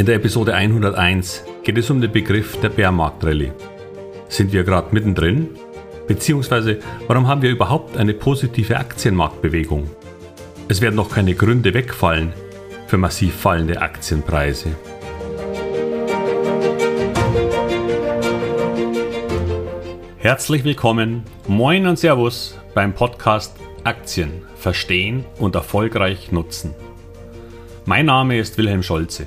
In der Episode 101 geht es um den Begriff der Bärmarktrallye. Sind wir gerade mittendrin? Beziehungsweise, warum haben wir überhaupt eine positive Aktienmarktbewegung? Es werden noch keine Gründe wegfallen für massiv fallende Aktienpreise. Herzlich willkommen, moin und Servus beim Podcast Aktien verstehen und erfolgreich nutzen. Mein Name ist Wilhelm Scholze.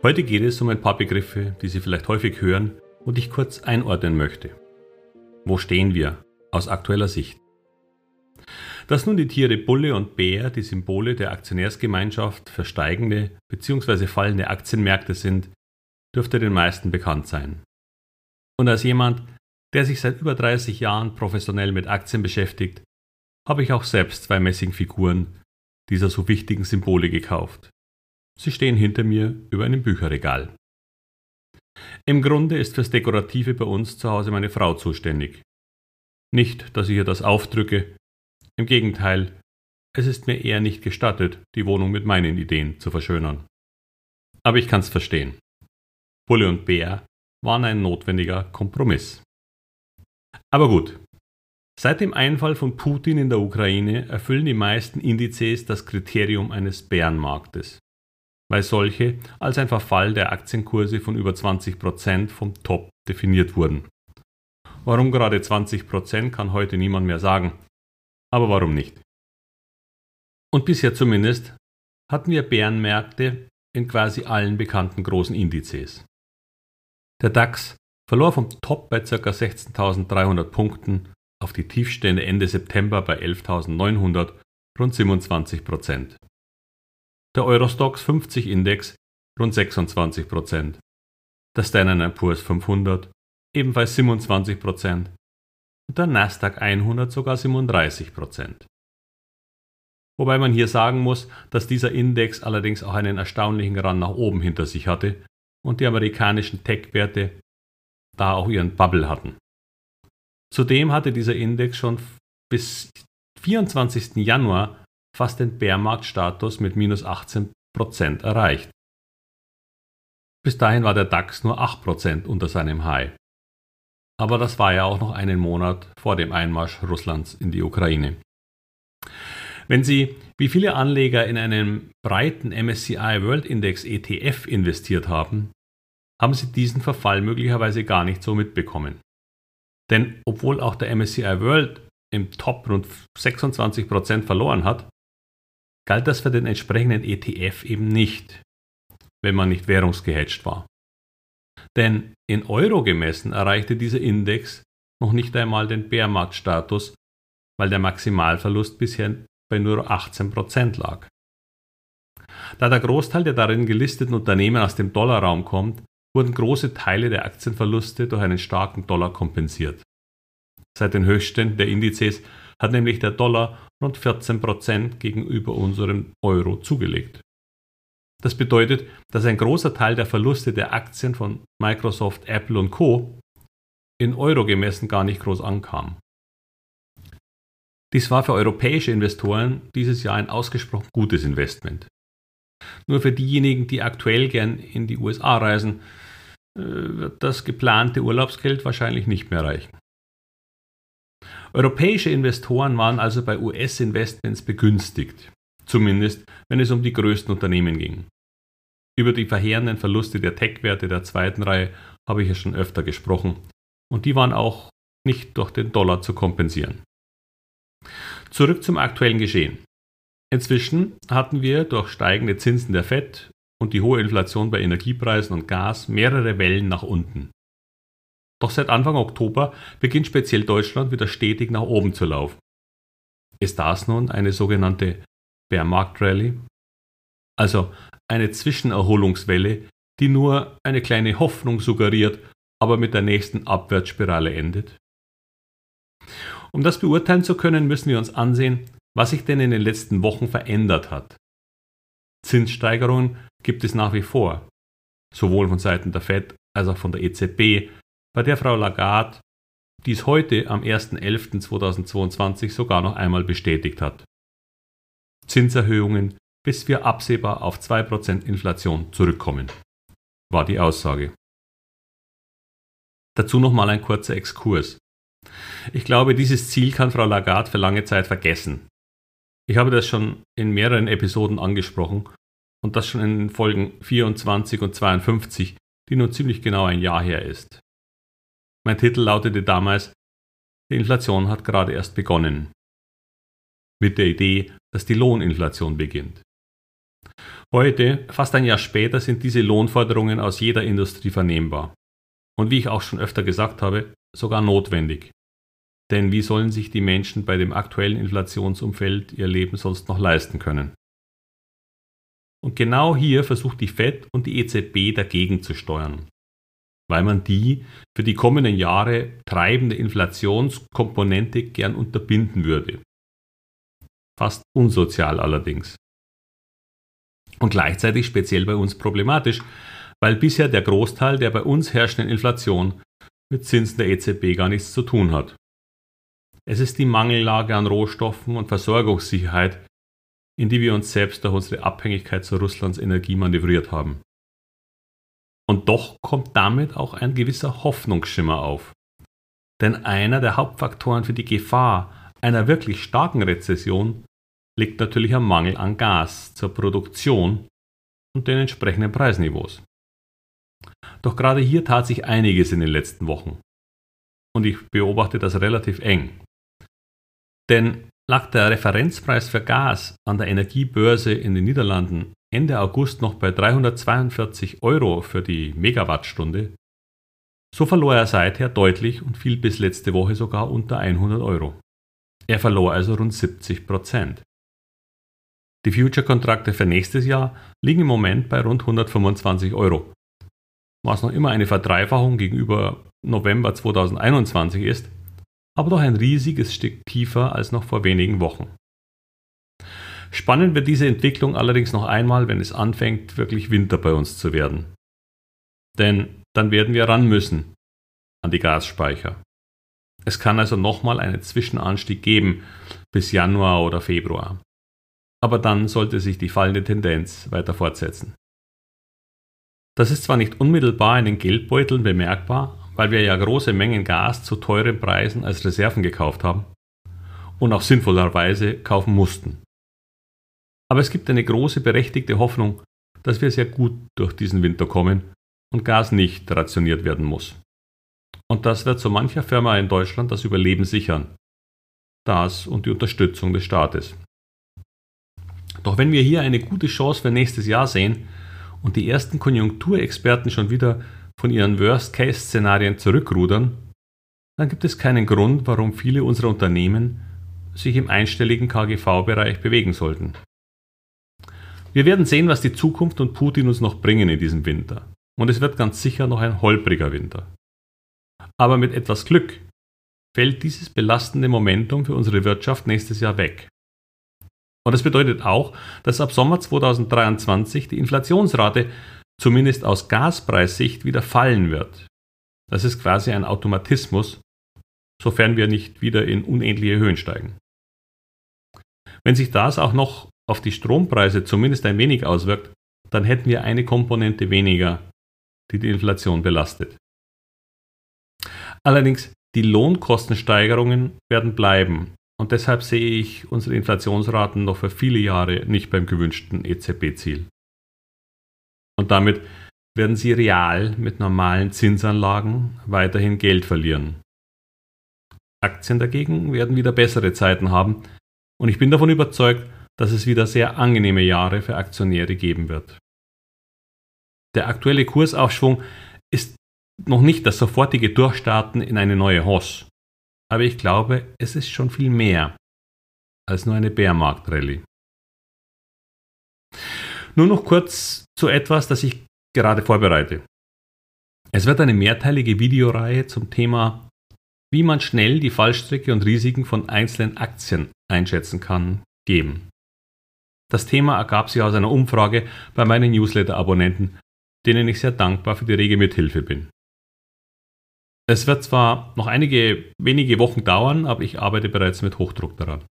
Heute geht es um ein paar Begriffe, die Sie vielleicht häufig hören und ich kurz einordnen möchte. Wo stehen wir aus aktueller Sicht? Dass nun die Tiere Bulle und Bär die Symbole der Aktionärsgemeinschaft für steigende bzw. fallende Aktienmärkte sind, dürfte den meisten bekannt sein. Und als jemand, der sich seit über 30 Jahren professionell mit Aktien beschäftigt, habe ich auch selbst zwei Messingfiguren dieser so wichtigen Symbole gekauft. Sie stehen hinter mir über einem Bücherregal. Im Grunde ist fürs Dekorative bei uns zu Hause meine Frau zuständig. Nicht, dass ich ihr das aufdrücke, im Gegenteil, es ist mir eher nicht gestattet, die Wohnung mit meinen Ideen zu verschönern. Aber ich kann's verstehen. Bulle und Bär waren ein notwendiger Kompromiss. Aber gut. Seit dem Einfall von Putin in der Ukraine erfüllen die meisten Indizes das Kriterium eines Bärenmarktes weil solche als ein Verfall der Aktienkurse von über 20% vom Top definiert wurden. Warum gerade 20% kann heute niemand mehr sagen. Aber warum nicht? Und bisher zumindest hatten wir Bärenmärkte in quasi allen bekannten großen Indizes. Der DAX verlor vom Top bei ca. 16.300 Punkten auf die Tiefstände Ende September bei 11.900 rund 27 Prozent der Eurostox 50 Index rund 26 Prozent, der Standard Poor's 500 ebenfalls 27 Prozent und der Nasdaq 100 sogar 37 Prozent. Wobei man hier sagen muss, dass dieser Index allerdings auch einen erstaunlichen Rand nach oben hinter sich hatte und die amerikanischen Tech-Werte da auch ihren Bubble hatten. Zudem hatte dieser Index schon bis 24. Januar fast den Bärmarktstatus mit minus 18% erreicht. Bis dahin war der DAX nur 8% unter seinem High. Aber das war ja auch noch einen Monat vor dem Einmarsch Russlands in die Ukraine. Wenn Sie, wie viele Anleger, in einen breiten MSCI World Index ETF investiert haben, haben Sie diesen Verfall möglicherweise gar nicht so mitbekommen. Denn obwohl auch der MSCI World im Top rund 26% verloren hat, galt das für den entsprechenden ETF eben nicht, wenn man nicht währungsgehatcht war. Denn in Euro gemessen erreichte dieser Index noch nicht einmal den Bärmarktstatus, weil der Maximalverlust bisher bei nur 18% lag. Da der Großteil der darin gelisteten Unternehmen aus dem Dollarraum kommt, wurden große Teile der Aktienverluste durch einen starken Dollar kompensiert. Seit den Höchstständen der Indizes hat nämlich der Dollar rund 14 Prozent gegenüber unserem Euro zugelegt. Das bedeutet, dass ein großer Teil der Verluste der Aktien von Microsoft, Apple und Co. in Euro gemessen gar nicht groß ankam. Dies war für europäische Investoren dieses Jahr ein ausgesprochen gutes Investment. Nur für diejenigen, die aktuell gern in die USA reisen, äh, wird das geplante Urlaubsgeld wahrscheinlich nicht mehr reichen. Europäische Investoren waren also bei US-Investments begünstigt, zumindest wenn es um die größten Unternehmen ging. Über die verheerenden Verluste der Tech-Werte der zweiten Reihe habe ich ja schon öfter gesprochen und die waren auch nicht durch den Dollar zu kompensieren. Zurück zum aktuellen Geschehen. Inzwischen hatten wir durch steigende Zinsen der Fed und die hohe Inflation bei Energiepreisen und Gas mehrere Wellen nach unten. Doch seit Anfang Oktober beginnt speziell Deutschland wieder stetig nach oben zu laufen. Ist das nun eine sogenannte Bear Market Rally? Also eine Zwischenerholungswelle, die nur eine kleine Hoffnung suggeriert aber mit der nächsten Abwärtsspirale endet? Um das beurteilen zu können, müssen wir uns ansehen, was sich denn in den letzten Wochen verändert hat. Zinssteigerungen gibt es nach wie vor, sowohl von Seiten der Fed als auch von der EZB, bei der Frau Lagarde dies heute am 1.11.2022 sogar noch einmal bestätigt hat. Zinserhöhungen, bis wir absehbar auf 2% Inflation zurückkommen, war die Aussage. Dazu nochmal ein kurzer Exkurs. Ich glaube, dieses Ziel kann Frau Lagarde für lange Zeit vergessen. Ich habe das schon in mehreren Episoden angesprochen und das schon in Folgen 24 und 52, die nun ziemlich genau ein Jahr her ist. Mein Titel lautete damals Die Inflation hat gerade erst begonnen. Mit der Idee, dass die Lohninflation beginnt. Heute, fast ein Jahr später, sind diese Lohnforderungen aus jeder Industrie vernehmbar. Und wie ich auch schon öfter gesagt habe, sogar notwendig. Denn wie sollen sich die Menschen bei dem aktuellen Inflationsumfeld ihr Leben sonst noch leisten können? Und genau hier versucht die Fed und die EZB dagegen zu steuern weil man die für die kommenden Jahre treibende Inflationskomponente gern unterbinden würde. Fast unsozial allerdings. Und gleichzeitig speziell bei uns problematisch, weil bisher der Großteil der bei uns herrschenden Inflation mit Zinsen der EZB gar nichts zu tun hat. Es ist die Mangellage an Rohstoffen und Versorgungssicherheit, in die wir uns selbst durch unsere Abhängigkeit zu Russlands Energie manövriert haben. Und doch kommt damit auch ein gewisser Hoffnungsschimmer auf. Denn einer der Hauptfaktoren für die Gefahr einer wirklich starken Rezession liegt natürlich am Mangel an Gas zur Produktion und den entsprechenden Preisniveaus. Doch gerade hier tat sich einiges in den letzten Wochen. Und ich beobachte das relativ eng. Denn lag der Referenzpreis für Gas an der Energiebörse in den Niederlanden Ende August noch bei 342 Euro für die Megawattstunde, so verlor er seither deutlich und fiel bis letzte Woche sogar unter 100 Euro. Er verlor also rund 70 Prozent. Die Future-Kontrakte für nächstes Jahr liegen im Moment bei rund 125 Euro, was noch immer eine Verdreifachung gegenüber November 2021 ist, aber doch ein riesiges Stück tiefer als noch vor wenigen Wochen. Spannend wird diese Entwicklung allerdings noch einmal, wenn es anfängt, wirklich Winter bei uns zu werden. Denn dann werden wir ran müssen an die Gasspeicher. Es kann also nochmal einen Zwischenanstieg geben bis Januar oder Februar. Aber dann sollte sich die fallende Tendenz weiter fortsetzen. Das ist zwar nicht unmittelbar in den Geldbeuteln bemerkbar, weil wir ja große Mengen Gas zu teuren Preisen als Reserven gekauft haben und auch sinnvollerweise kaufen mussten. Aber es gibt eine große berechtigte Hoffnung, dass wir sehr gut durch diesen Winter kommen und Gas nicht rationiert werden muss. Und das wird so mancher Firma in Deutschland das Überleben sichern. Das und die Unterstützung des Staates. Doch wenn wir hier eine gute Chance für nächstes Jahr sehen und die ersten Konjunkturexperten schon wieder von ihren Worst-Case-Szenarien zurückrudern, dann gibt es keinen Grund, warum viele unserer Unternehmen sich im einstelligen KGV-Bereich bewegen sollten. Wir werden sehen, was die Zukunft und Putin uns noch bringen in diesem Winter. Und es wird ganz sicher noch ein holpriger Winter. Aber mit etwas Glück fällt dieses belastende Momentum für unsere Wirtschaft nächstes Jahr weg. Und das bedeutet auch, dass ab Sommer 2023 die Inflationsrate zumindest aus Gaspreissicht wieder fallen wird. Das ist quasi ein Automatismus, sofern wir nicht wieder in unendliche Höhen steigen. Wenn sich das auch noch auf die Strompreise zumindest ein wenig auswirkt, dann hätten wir eine Komponente weniger, die die Inflation belastet. Allerdings, die Lohnkostensteigerungen werden bleiben und deshalb sehe ich unsere Inflationsraten noch für viele Jahre nicht beim gewünschten EZB-Ziel. Und damit werden sie real mit normalen Zinsanlagen weiterhin Geld verlieren. Aktien dagegen werden wieder bessere Zeiten haben und ich bin davon überzeugt, dass es wieder sehr angenehme Jahre für Aktionäre geben wird. Der aktuelle Kursaufschwung ist noch nicht das sofortige Durchstarten in eine neue Hoss, aber ich glaube, es ist schon viel mehr als nur eine Bärmarktrallye. Nur noch kurz zu etwas, das ich gerade vorbereite. Es wird eine mehrteilige Videoreihe zum Thema, wie man schnell die Fallstricke und Risiken von einzelnen Aktien einschätzen kann, geben. Das Thema ergab sich aus einer Umfrage bei meinen Newsletter-Abonnenten, denen ich sehr dankbar für die rege Mithilfe bin. Es wird zwar noch einige wenige Wochen dauern, aber ich arbeite bereits mit Hochdruck daran.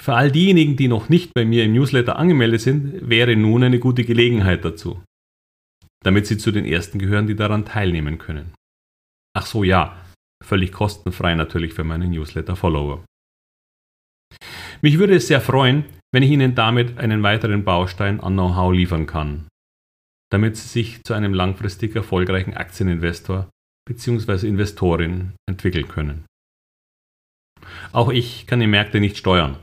Für all diejenigen, die noch nicht bei mir im Newsletter angemeldet sind, wäre nun eine gute Gelegenheit dazu, damit sie zu den ersten gehören, die daran teilnehmen können. Ach so ja, völlig kostenfrei natürlich für meine Newsletter-Follower. Mich würde es sehr freuen, wenn ich Ihnen damit einen weiteren Baustein an Know-how liefern kann, damit Sie sich zu einem langfristig erfolgreichen Aktieninvestor bzw. Investorin entwickeln können. Auch ich kann die Märkte nicht steuern,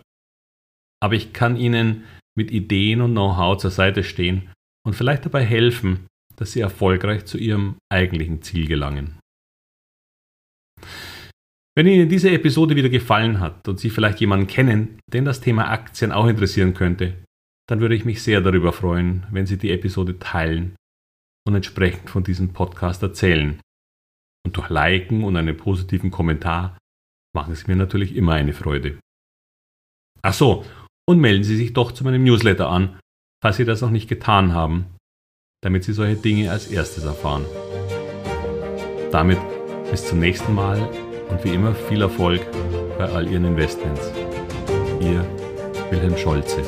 aber ich kann Ihnen mit Ideen und Know-how zur Seite stehen und vielleicht dabei helfen, dass Sie erfolgreich zu Ihrem eigentlichen Ziel gelangen. Wenn Ihnen diese Episode wieder gefallen hat und Sie vielleicht jemanden kennen, den das Thema Aktien auch interessieren könnte, dann würde ich mich sehr darüber freuen, wenn Sie die Episode teilen und entsprechend von diesem Podcast erzählen. Und durch Liken und einen positiven Kommentar machen Sie mir natürlich immer eine Freude. Ach so, und melden Sie sich doch zu meinem Newsletter an, falls Sie das noch nicht getan haben, damit Sie solche Dinge als erstes erfahren. Damit bis zum nächsten Mal und wie immer viel Erfolg bei all Ihren Investments. Ihr Wilhelm Scholze.